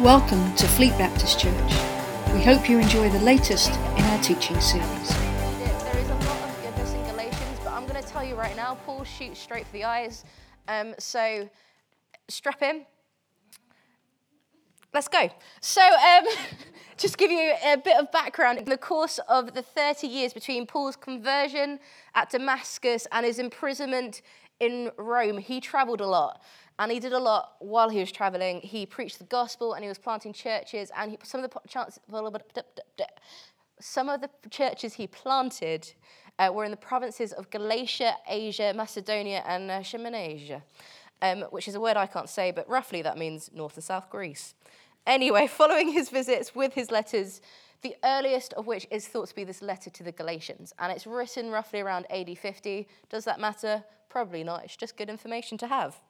Welcome to Fleet Baptist Church. We hope you enjoy the latest in our teaching series. There is a lot of goodness in Galatians, but I'm going to tell you right now, Paul shoots straight for the eyes. Um, so strap in. Let's go. So, um, just give you a bit of background. In the course of the 30 years between Paul's conversion at Damascus and his imprisonment in Rome, he traveled a lot. And he did a lot while he was traveling. He preached the gospel and he was planting churches. And he, some of the some of the churches he planted uh, were in the provinces of Galatia, Asia, Macedonia, and uh, Shemanasia, um, which is a word I can't say, but roughly that means North and South Greece. Anyway, following his visits with his letters, the earliest of which is thought to be this letter to the Galatians, and it's written roughly around AD 50. Does that matter? Probably not. It's just good information to have.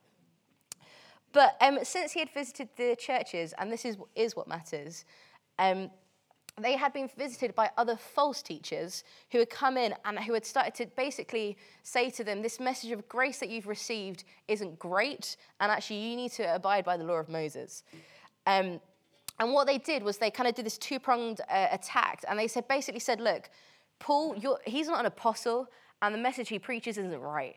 But um, since he had visited the churches, and this is, is what matters, um, they had been visited by other false teachers who had come in and who had started to basically say to them, This message of grace that you've received isn't great, and actually you need to abide by the law of Moses. Um, and what they did was they kind of did this two pronged uh, attack, and they said basically said, Look, Paul, he's not an apostle, and the message he preaches isn't right.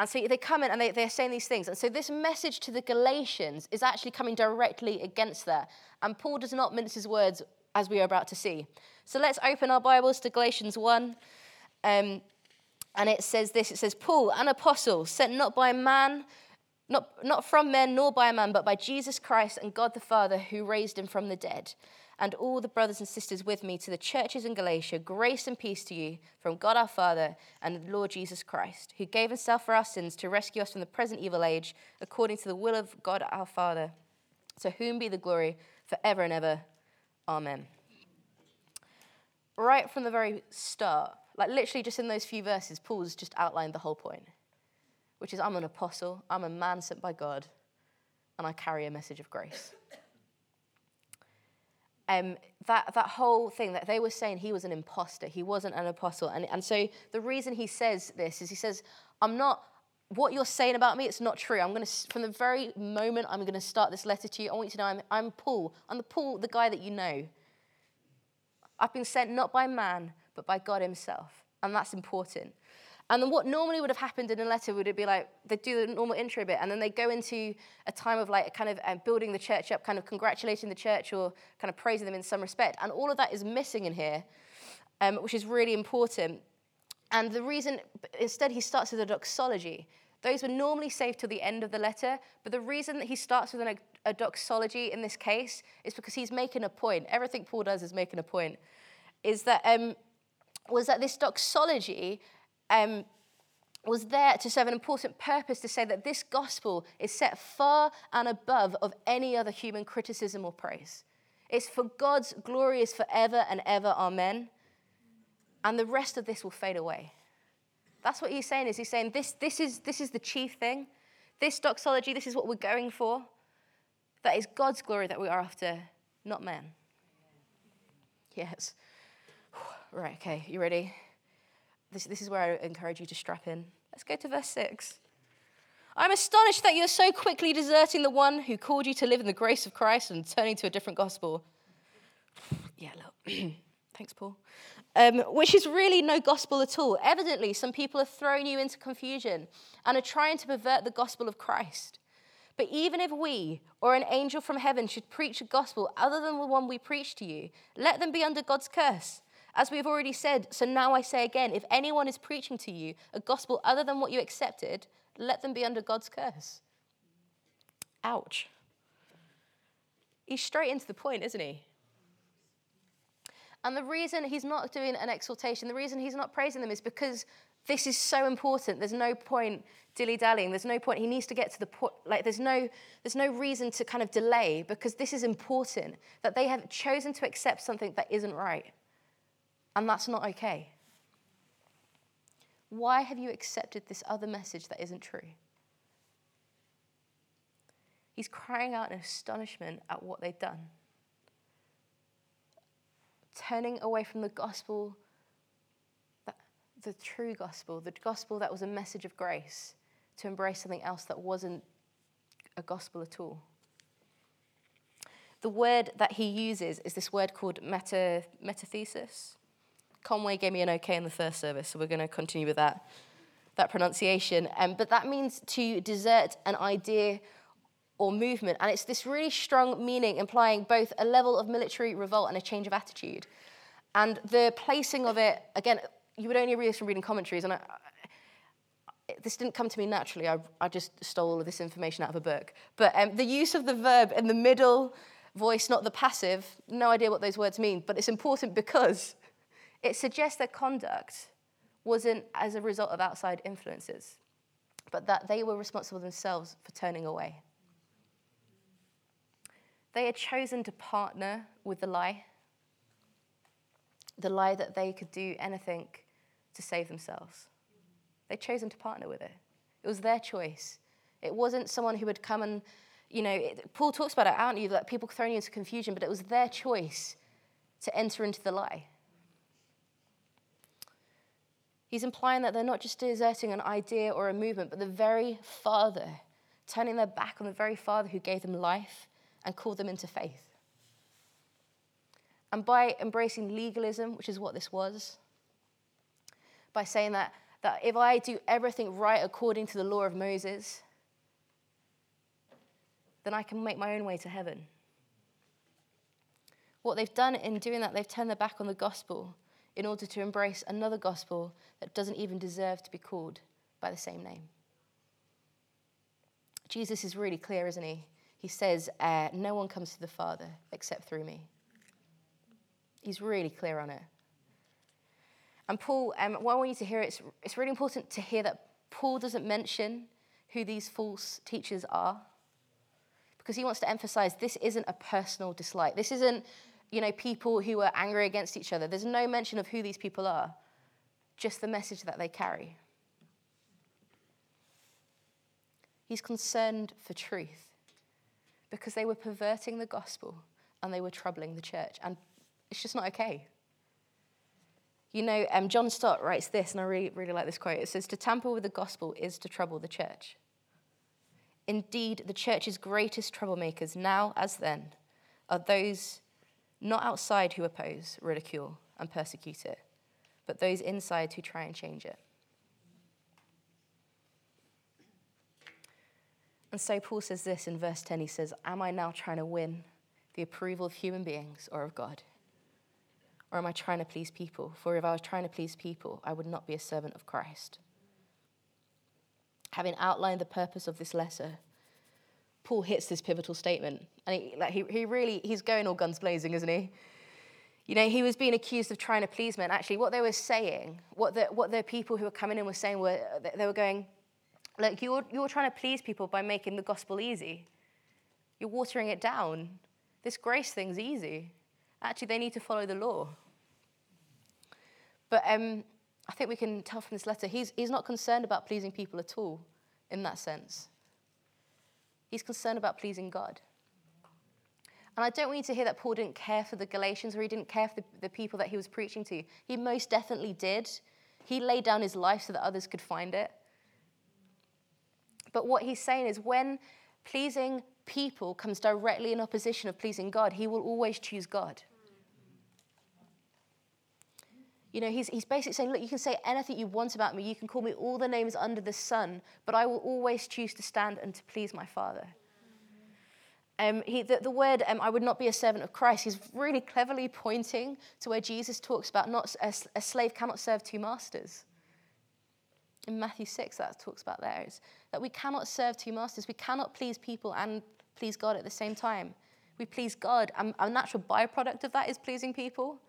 And so they come in and they, they're saying these things. And so this message to the Galatians is actually coming directly against that. And Paul does not mince his words as we are about to see. So let's open our Bibles to Galatians 1. Um, and it says this it says, Paul, an apostle, sent not by man, not, not from men nor by man, but by Jesus Christ and God the Father who raised him from the dead and all the brothers and sisters with me to the churches in Galatia, grace and peace to you from God our Father and the Lord Jesus Christ, who gave himself for our sins to rescue us from the present evil age, according to the will of God our Father, to whom be the glory forever and ever. Amen. Right from the very start, like literally just in those few verses, Paul's just outlined the whole point, which is I'm an apostle, I'm a man sent by God, and I carry a message of grace um, that, that whole thing that they were saying he was an impostor, he wasn't an apostle. And, and so the reason he says this is he says, I'm not, what you're saying about me, it's not true. I'm going to, from the very moment I'm going to start this letter to you, I want you to know I'm, I'm Paul. I'm the Paul, the guy that you know. I've been sent not by man, but by God himself. And that's important. And then what normally would have happened in a letter would it be like they'd do the normal intro bit and then they go into a time of like kind of um, building the church up, kind of congratulating the church or kind of praising them in some respect. And all of that is missing in here, um, which is really important. And the reason, instead, he starts with a doxology. Those were normally saved till the end of the letter, but the reason that he starts with an, a doxology in this case is because he's making a point. Everything Paul does is making a point. Is that um, was that this doxology um, was there to serve an important purpose to say that this gospel is set far and above of any other human criticism or praise. It's for God's glory is forever and ever, amen. And the rest of this will fade away. That's what he's saying is he's saying this, this, is, this is the chief thing. This doxology, this is what we're going for. That is God's glory that we are after, not man. Yes. Right, okay, you ready? This, this is where I encourage you to strap in. Let's go to verse 6. I'm astonished that you're so quickly deserting the one who called you to live in the grace of Christ and turning to a different gospel. yeah, look. Thanks, Paul. Um, which is really no gospel at all. Evidently, some people are throwing you into confusion and are trying to pervert the gospel of Christ. But even if we or an angel from heaven should preach a gospel other than the one we preach to you, let them be under God's curse. As we've already said, so now I say again if anyone is preaching to you a gospel other than what you accepted, let them be under God's curse. Ouch. He's straight into the point, isn't he? And the reason he's not doing an exhortation, the reason he's not praising them is because this is so important. There's no point dilly dallying. There's no point. He needs to get to the point. Like, there's no, there's no reason to kind of delay because this is important that they have chosen to accept something that isn't right. And that's not okay. Why have you accepted this other message that isn't true? He's crying out in astonishment at what they've done. Turning away from the gospel, the true gospel, the gospel that was a message of grace, to embrace something else that wasn't a gospel at all. the word that he uses is this word called meta, metathesis. Conway gave me an okay in the first service, so we're going to continue with that, that pronunciation. Um, but that means to desert an idea or movement. And it's this really strong meaning implying both a level of military revolt and a change of attitude. And the placing of it, again, you would only read this from reading commentaries, and I, this didn't come to me naturally. I, I, just stole all of this information out of a book. But um, the use of the verb in the middle voice, not the passive, no idea what those words mean, but it's important because it suggests their conduct wasn't as a result of outside influences, but that they were responsible themselves for turning away. They had chosen to partner with the lie, the lie that they could do anything to save themselves. They'd chosen to partner with it. It was their choice. It wasn't someone who would come and, you know, it, Paul talks about it, aren't you, that people throwing you into confusion, but it was their choice to enter into the lie. He's implying that they're not just deserting an idea or a movement, but the very Father, turning their back on the very Father who gave them life and called them into faith. And by embracing legalism, which is what this was, by saying that, that if I do everything right according to the law of Moses, then I can make my own way to heaven. What they've done in doing that, they've turned their back on the gospel in order to embrace another gospel that doesn't even deserve to be called by the same name. Jesus is really clear, isn't he? He says, uh, No one comes to the Father except through me. He's really clear on it. And Paul, um, what I want you to hear, it's, it's really important to hear that Paul doesn't mention who these false teachers are because he wants to emphasize this isn't a personal dislike. This isn't, you know, people who are angry against each other. There's no mention of who these people are, just the message that they carry. He's concerned for truth because they were perverting the gospel and they were troubling the church. And it's just not okay. You know, um, John Stott writes this, and I really, really like this quote. It says, To tamper with the gospel is to trouble the church. Indeed, the church's greatest troublemakers, now as then, are those not outside who oppose, ridicule, and persecute it, but those inside who try and change it. And so Paul says this in verse 10 he says, Am I now trying to win the approval of human beings or of God? Or am I trying to please people? For if I was trying to please people, I would not be a servant of Christ. Having outlined the purpose of this letter, Paul hits this pivotal statement. And he, like, he, he really, he's going all guns blazing, isn't he? You know, he was being accused of trying to please men. Actually, what they were saying, what the, what the people who were coming in were saying, were they were going, Look, you're, you're trying to please people by making the gospel easy. You're watering it down. This grace thing's easy. Actually, they need to follow the law. But um, I think we can tell from this letter, he's, he's not concerned about pleasing people at all in that sense. He's concerned about pleasing God. And I don't want you to hear that Paul didn't care for the Galatians or he didn't care for the, the people that he was preaching to. He most definitely did. He laid down his life so that others could find it. But what he's saying is when pleasing people comes directly in opposition of pleasing God, he will always choose God. You know, he's, he's basically saying, look, you can say anything you want about me. You can call me all the names under the sun, but I will always choose to stand and to please my Father. Um, he, the, the, word, um, I would not be a servant of Christ, he's really cleverly pointing to where Jesus talks about not a, a slave cannot serve two masters in Matthew 6 that talks about there is that we cannot serve two masters. We cannot please people and please God at the same time. We please God, and a natural byproduct of that is pleasing people,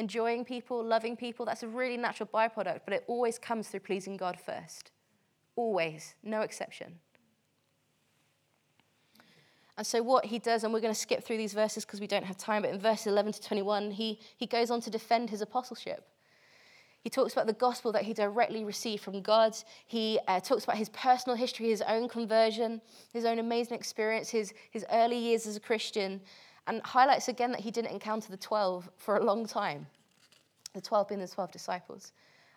enjoying people, loving people. That's a really natural byproduct, but it always comes through pleasing God first. Always, no exception. And so, what he does, and we're going to skip through these verses because we don't have time, but in verses 11 to 21, he, he goes on to defend his apostleship. He talks about the gospel that he directly received from God. He uh, talks about his personal history, his own conversion, his own amazing experience, his, his early years as a Christian, and highlights again that he didn't encounter the 12 for a long time. The 12 being the 12 disciples.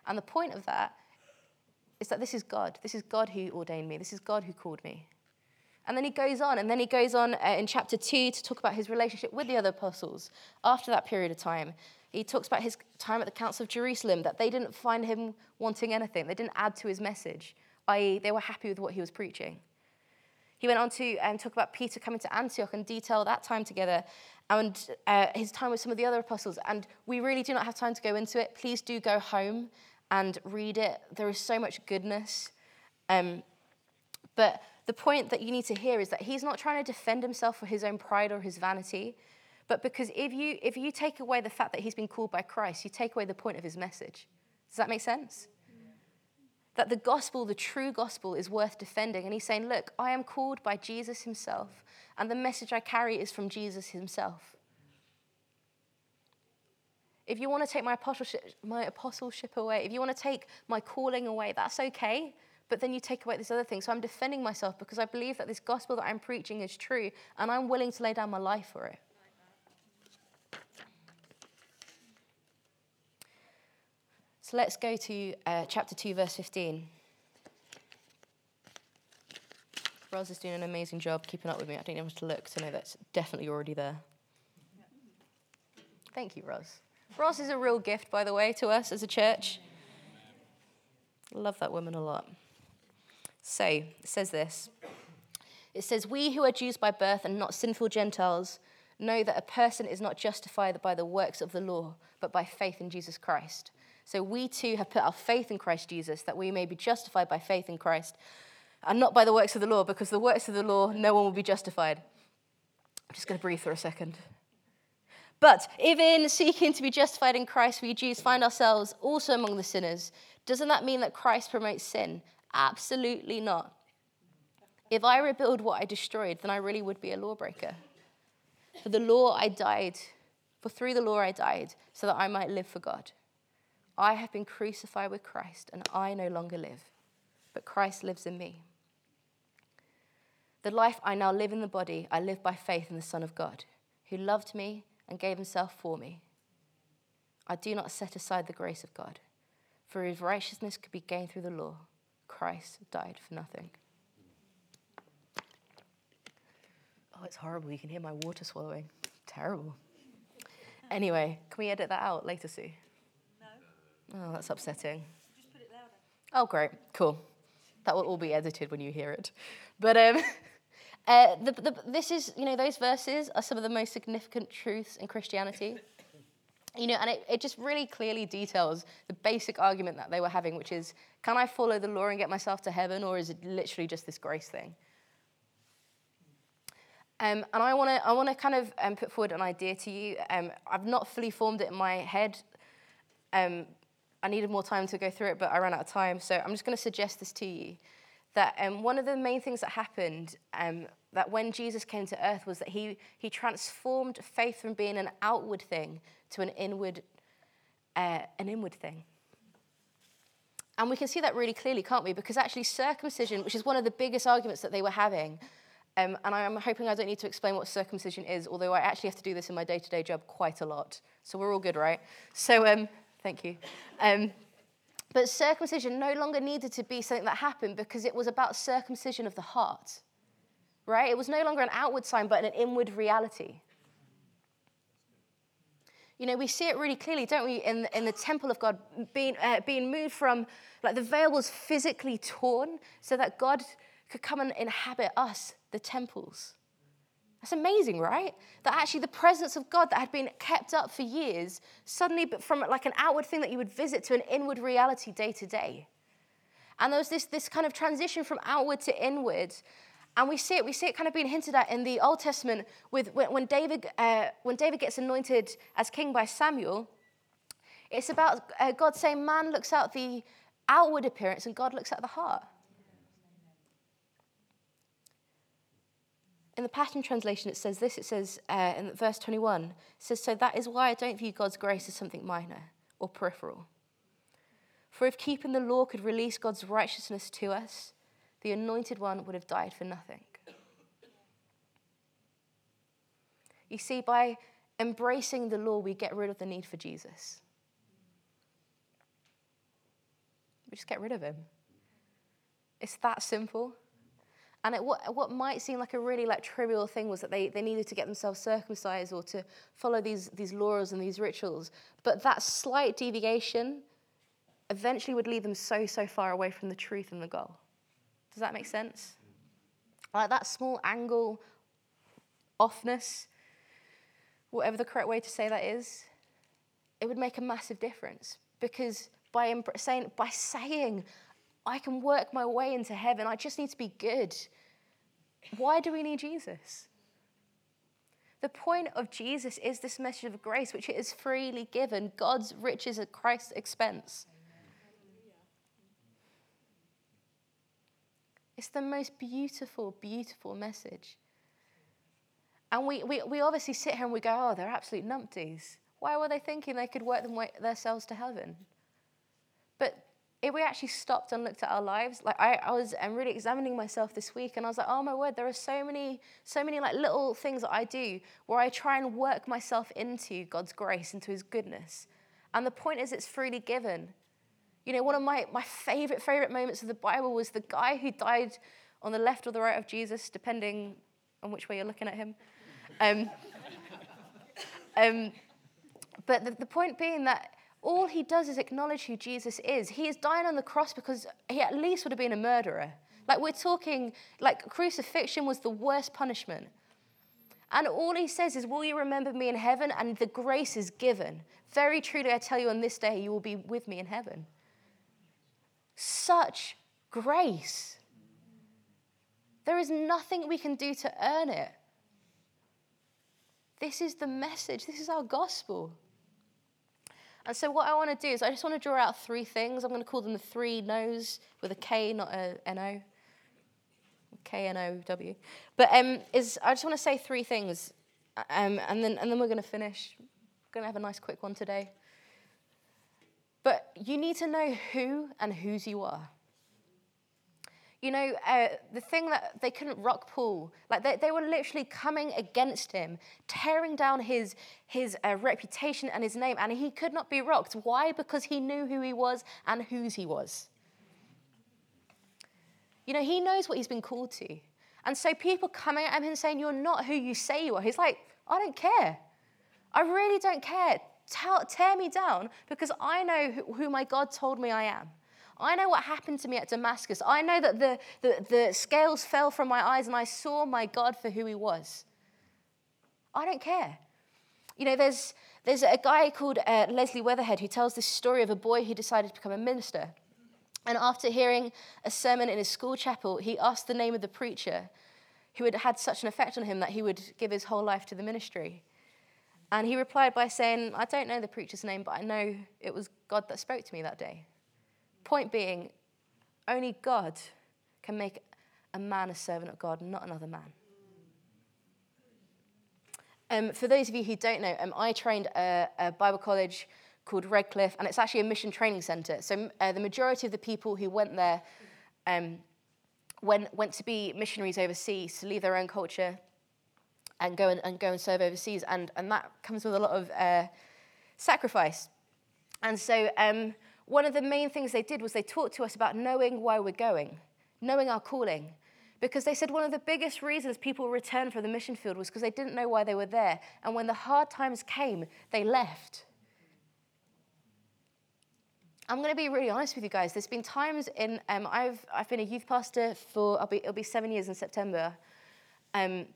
And the point of that is that this is God. This is God who ordained me. This is God who called me. And then he goes on, and then he goes on uh, in chapter 2 to talk about his relationship with the other apostles after that period of time. He talks about his time at the Council of Jerusalem, that they didn't find him wanting anything, they didn't add to his message, i.e., they were happy with what he was preaching. He went on to um, talk about Peter coming to Antioch and detail that time together and uh, his time with some of the other apostles. And we really do not have time to go into it. Please do go home and read it. There is so much goodness. Um, but the point that you need to hear is that he's not trying to defend himself for his own pride or his vanity, but because if you, if you take away the fact that he's been called by Christ, you take away the point of his message. Does that make sense? That the gospel, the true gospel, is worth defending. And he's saying, Look, I am called by Jesus himself, and the message I carry is from Jesus himself. If you want to take my apostleship, my apostleship away, if you want to take my calling away, that's okay but then you take away this other thing. So I'm defending myself because I believe that this gospel that I'm preaching is true, and I'm willing to lay down my life for it. Let's go to uh, chapter 2, verse 15. Roz is doing an amazing job keeping up with me. I don't even have to look to know that's definitely already there. Thank you, Roz. Roz is a real gift, by the way, to us as a church. Love that woman a lot. So, it says this It says, We who are Jews by birth and not sinful Gentiles know that a person is not justified by the works of the law, but by faith in Jesus Christ. So, we too have put our faith in Christ Jesus that we may be justified by faith in Christ and not by the works of the law, because the works of the law, no one will be justified. I'm just going to breathe for a second. But if in seeking to be justified in Christ, we Jews find ourselves also among the sinners, doesn't that mean that Christ promotes sin? Absolutely not. If I rebuild what I destroyed, then I really would be a lawbreaker. For the law I died, for through the law I died, so that I might live for God. I have been crucified with Christ, and I no longer live, but Christ lives in me. The life I now live in the body, I live by faith in the Son of God, who loved me and gave himself for me. I do not set aside the grace of God, for if righteousness could be gained through the law, Christ died for nothing. Oh, it's horrible. You can hear my water swallowing. Terrible. Anyway, can we edit that out later, Sue? Oh, that's upsetting. Oh, great. Cool. That will all be edited when you hear it. But um, uh, the, the, this is, you know, those verses are some of the most significant truths in Christianity. You know, and it, it just really clearly details the basic argument that they were having, which is can I follow the law and get myself to heaven, or is it literally just this grace thing? Um, and I want to I wanna kind of um, put forward an idea to you. Um, I've not fully formed it in my head. I needed more time to go through it, but I ran out of time. So I'm just going to suggest this to you that um, one of the main things that happened um, that when Jesus came to earth was that he, he transformed faith from being an outward thing to an inward, uh, an inward thing. And we can see that really clearly, can't we? Because actually, circumcision, which is one of the biggest arguments that they were having, um, and I'm hoping I don't need to explain what circumcision is, although I actually have to do this in my day to day job quite a lot. So we're all good, right? So, um, thank you. Um, but circumcision no longer needed to be something that happened because it was about circumcision of the heart, right? It was no longer an outward sign, but an inward reality. You know, we see it really clearly, don't we, in, in the temple of God being, uh, being moved from, like, the veil was physically torn so that God could come and inhabit us, the temples. That's amazing, right? That actually the presence of God that had been kept up for years, suddenly, from like an outward thing that you would visit to an inward reality day to day. And there was this, this kind of transition from outward to inward and we see it, we see it kind of being hinted at in the Old Testament with when David, uh, when David gets anointed as king by Samuel. It's about uh, God saying, man looks at the outward appearance and God looks at the heart. In the Passion Translation, it says this it says uh, in verse 21, it says, So that is why I don't view God's grace as something minor or peripheral. For if keeping the law could release God's righteousness to us, the anointed one would have died for nothing. You see, by embracing the law, we get rid of the need for Jesus. We just get rid of him. It's that simple. And it, what, what might seem like a really like trivial thing was that they, they needed to get themselves circumcised or to follow these, these laws and these rituals. But that slight deviation eventually would lead them so, so far away from the truth and the goal. Does that make sense? Like that small angle offness, whatever the correct way to say that is, it would make a massive difference because by saying, by saying, I can work my way into heaven, I just need to be good. Why do we need Jesus? The point of Jesus is this message of grace, which it is freely given, God's riches at Christ's expense. It's the most beautiful, beautiful message. And we, we, we obviously sit here and we go, oh, they're absolute numpties. Why were they thinking they could work them themselves to heaven? But if we actually stopped and looked at our lives, like I, I was I'm really examining myself this week and I was like, oh my word, there are so many, so many like little things that I do where I try and work myself into God's grace, into his goodness. And the point is it's freely given. You know, one of my, my favorite, favorite moments of the Bible was the guy who died on the left or the right of Jesus, depending on which way you're looking at him. Um, um, but the, the point being that all he does is acknowledge who Jesus is. He is dying on the cross because he at least would have been a murderer. Like we're talking, like crucifixion was the worst punishment. And all he says is, Will you remember me in heaven? And the grace is given. Very truly, I tell you, on this day, you will be with me in heaven. Such grace. There is nothing we can do to earn it. This is the message, this is our gospel. And so, what I want to do is, I just want to draw out three things. I'm going to call them the three no's with a K, not a N O. K N O W. But um, is I just want to say three things, um, and then and then we're going to finish. We're going to have a nice quick one today. But you need to know who and whose you are. You know, uh, the thing that they couldn't rock Paul, like they, they were literally coming against him, tearing down his, his uh, reputation and his name, and he could not be rocked. Why? Because he knew who he was and whose he was. You know, he knows what he's been called to. And so people coming at him and saying, You're not who you say you are, he's like, I don't care. I really don't care. Tell, tear me down because I know who, who my God told me I am. I know what happened to me at Damascus. I know that the, the, the scales fell from my eyes and I saw my God for who he was. I don't care. You know, there's, there's a guy called uh, Leslie Weatherhead who tells this story of a boy who decided to become a minister. And after hearing a sermon in his school chapel, he asked the name of the preacher who had had such an effect on him that he would give his whole life to the ministry. And he replied by saying, I don't know the preacher's name, but I know it was God that spoke to me that day. Point being, only God can make a man a servant of God, not another man. Um, for those of you who don't know, um, I trained at a Bible college called Redcliffe, and it's actually a mission training centre. So uh, the majority of the people who went there um, went, went to be missionaries overseas, to leave their own culture and go and, and go and serve overseas. And, and that comes with a lot of uh, sacrifice. And so um, one of the main things they did was they talked to us about knowing why we're going, knowing our calling. Because they said one of the biggest reasons people returned from the mission field was because they didn't know why they were there. And when the hard times came, they left. I'm going to be really honest with you guys. There's been times in, um, I've, I've been a youth pastor for, I'll be, it'll be seven years in September. Um,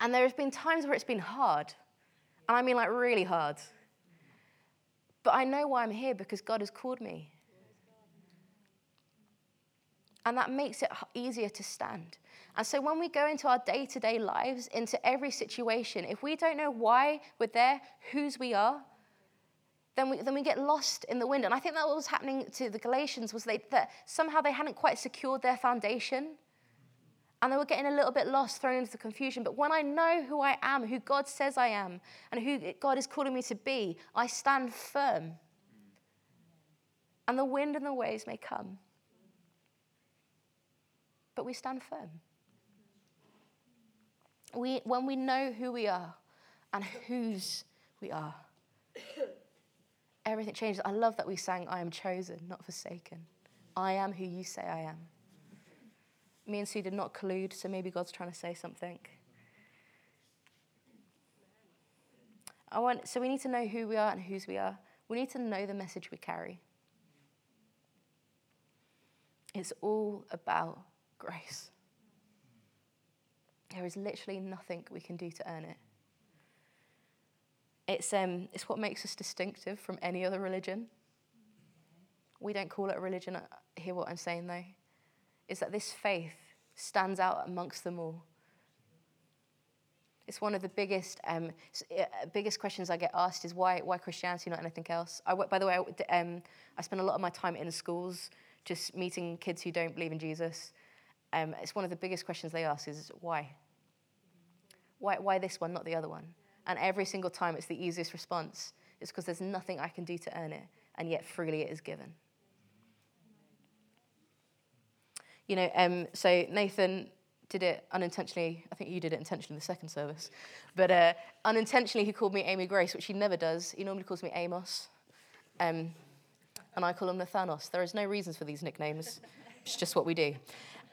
and there have been times where it's been hard. And I mean like really hard. But I know why I'm here because God has called me. And that makes it easier to stand. And so when we go into our day to day lives, into every situation, if we don't know why we're there, whose we are, then we, then we get lost in the wind. And I think that what was happening to the Galatians was they, that somehow they hadn't quite secured their foundation and they were getting a little bit lost, thrown into the confusion. But when I know who I am, who God says I am, and who God is calling me to be, I stand firm. And the wind and the waves may come, but we stand firm. We, when we know who we are and whose we are, everything changes. I love that we sang, I am chosen, not forsaken. I am who you say I am. Me and Sue did not collude, so maybe God's trying to say something. I want, so we need to know who we are and whose we are. We need to know the message we carry. It's all about grace. There is literally nothing we can do to earn it. It's, um, it's what makes us distinctive from any other religion. We don't call it a religion. Hear what I'm saying though? Is that this faith stands out amongst them all. It's one of the biggest, um, uh, biggest questions I get asked is why, why Christianity, not anything else? I, by the way, I, um, I spend a lot of my time in schools just meeting kids who don't believe in Jesus. Um, it's one of the biggest questions they ask is why? Why, why this one, not the other one? And every single time it's the easiest response. It's because there's nothing I can do to earn it, and yet freely it is given. You know, um, so Nathan did it unintentionally. I think you did it intentionally in the second service. But uh, unintentionally, he called me Amy Grace, which he never does. He normally calls me Amos. Um, and I call him Nathanos. There is no reasons for these nicknames. It's just what we do.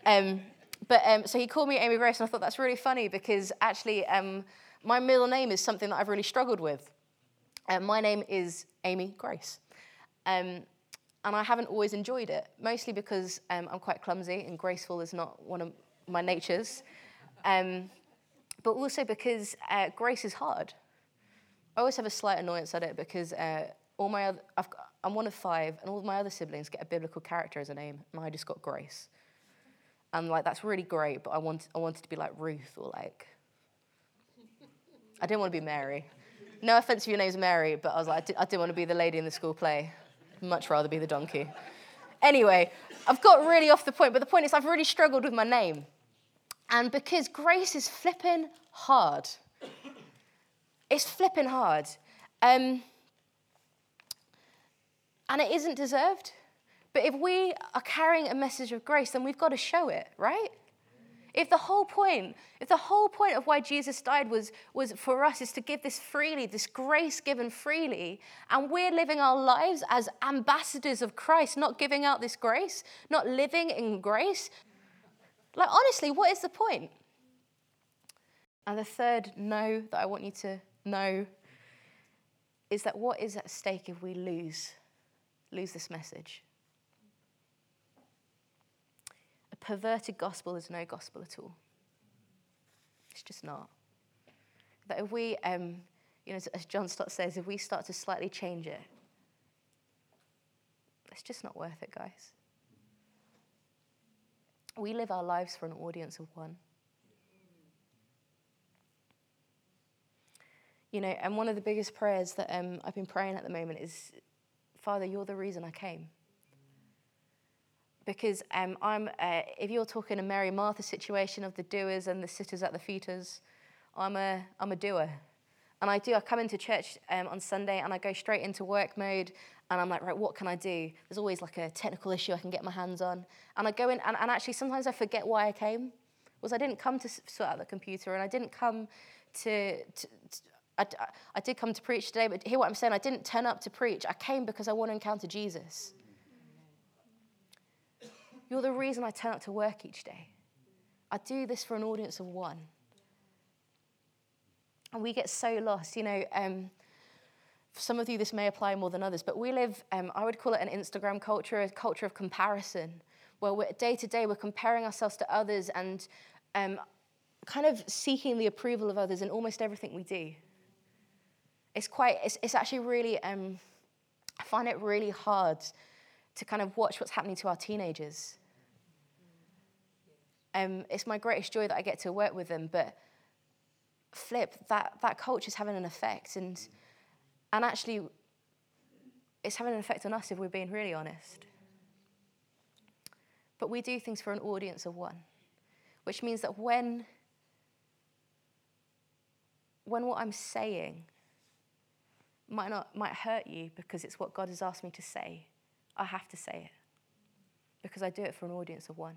Um, but um, so he called me Amy Grace, and I thought that's really funny because actually um, my middle name is something that I've really struggled with. Um, my name is Amy Grace. Um, and I haven't always enjoyed it, mostly because um, I'm quite clumsy and graceful is not one of my natures. Um, but also because uh, grace is hard. I always have a slight annoyance at it because uh, all my other, i am one of five, and all my other siblings get a biblical character as a name, and I just got Grace. And like that's really great, but I want I wanted to be like Ruth or like I didn't want to be Mary. No offense if your name's Mary, but I was like I didn't want to be the lady in the school play. Much rather be the donkey. Anyway, I've got really off the point, but the point is I've really struggled with my name. And because grace is flipping hard, it's flipping hard. Um, and it isn't deserved. But if we are carrying a message of grace, then we've got to show it, right? If the whole point, if the whole point of why Jesus died was, was for us is to give this freely, this grace given freely, and we're living our lives as ambassadors of Christ, not giving out this grace, not living in grace, like honestly, what is the point? And the third no that I want you to know is that what is at stake if we lose lose this message? A perverted gospel is no gospel at all. It's just not. That if we, um, you know, as John Stott says, if we start to slightly change it, it's just not worth it, guys. We live our lives for an audience of one. You know, and one of the biggest prayers that um, I've been praying at the moment is, Father, you're the reason I came. Because um, I'm, uh, if you're talking a Mary Martha situation of the doers and the sitters at the feeders, I'm a, I'm a doer. And I do, I come into church um, on Sunday and I go straight into work mode and I'm like, right, what can I do? There's always like a technical issue I can get my hands on. And I go in, and, and actually sometimes I forget why I came. Was I didn't come to sort out the computer, and I didn't come to, to, to I, I did come to preach today, but hear what I'm saying. I didn't turn up to preach. I came because I want to encounter Jesus. You're the reason I turn up to work each day. I do this for an audience of one. And we get so lost. You know, um, for some of you, this may apply more than others, but we live, um, I would call it an Instagram culture, a culture of comparison, where day to day we're comparing ourselves to others and um, kind of seeking the approval of others in almost everything we do. It's quite, it's, it's actually really, um, I find it really hard to kind of watch what's happening to our teenagers. Um, it's my greatest joy that I get to work with them, but flip, that, that culture is having an effect. And and actually, it's having an effect on us if we're being really honest. But we do things for an audience of one, which means that when, when what I'm saying might, not, might hurt you because it's what God has asked me to say, I have to say it because I do it for an audience of one.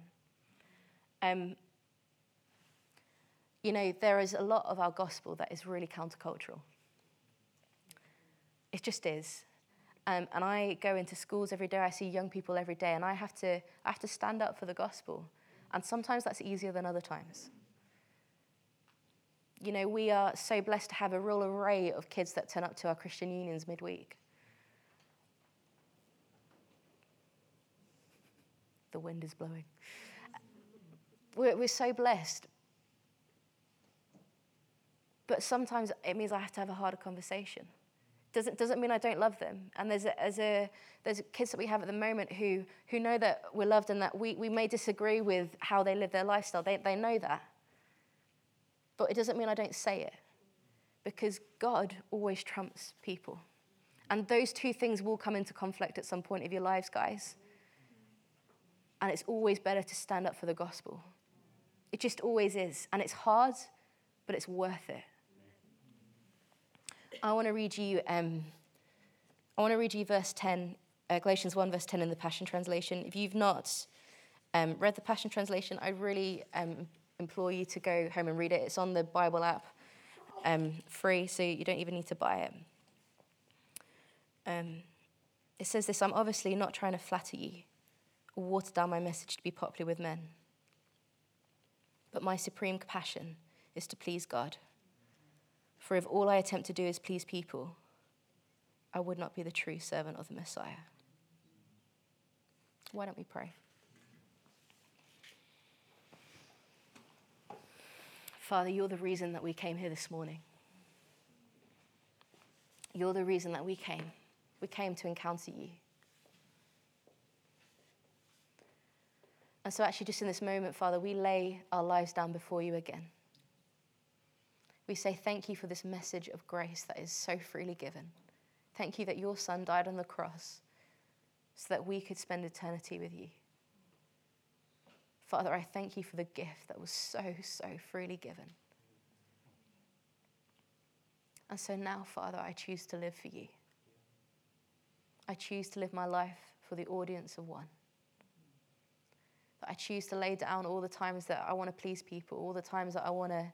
Um, you know, there is a lot of our gospel that is really countercultural. It just is. Um, and I go into schools every day. I see young people every day, and I have to, I have to stand up for the gospel. And sometimes that's easier than other times. You know, we are so blessed to have a real array of kids that turn up to our Christian unions midweek. The wind is blowing. We're, we're so blessed. But sometimes it means I have to have a harder conversation. Doesn't, doesn't mean I don't love them. And there's, a, a, there's kids that we have at the moment who, who know that we're loved and that we, we may disagree with how they live their lifestyle. They, they know that. But it doesn't mean I don't say it. Because God always trumps people. And those two things will come into conflict at some point of your lives, guys. And it's always better to stand up for the gospel. It just always is. And it's hard, but it's worth it. I want to read you. Um, I want to read you verse ten, uh, Galatians one, verse ten in the Passion Translation. If you've not um, read the Passion Translation, I really um, implore you to go home and read it. It's on the Bible app, um, free, so you don't even need to buy it. Um, it says this: I'm obviously not trying to flatter you or water down my message to be popular with men, but my supreme passion is to please God. For if all I attempt to do is please people, I would not be the true servant of the Messiah. Why don't we pray? Father, you're the reason that we came here this morning. You're the reason that we came. We came to encounter you. And so, actually, just in this moment, Father, we lay our lives down before you again. We say thank you for this message of grace that is so freely given. Thank you that your Son died on the cross so that we could spend eternity with you. Father, I thank you for the gift that was so, so freely given. And so now, Father, I choose to live for you. I choose to live my life for the audience of one. I choose to lay down all the times that I want to please people, all the times that I want to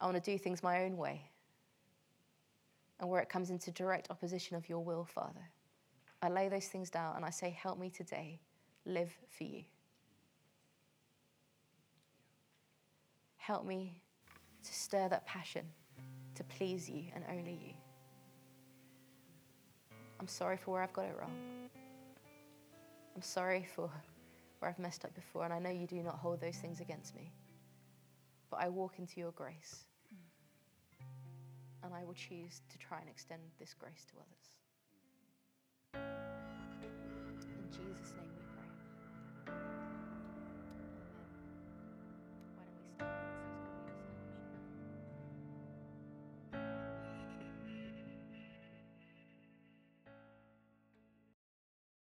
I want to do things my own way. And where it comes into direct opposition of your will, Father, I lay those things down and I say, Help me today live for you. Help me to stir that passion to please you and only you. I'm sorry for where I've got it wrong. I'm sorry for where I've messed up before, and I know you do not hold those things against me. But I walk into your grace, and I will choose to try and extend this grace to others. In Jesus' name we pray. Amen. Why don't we stop?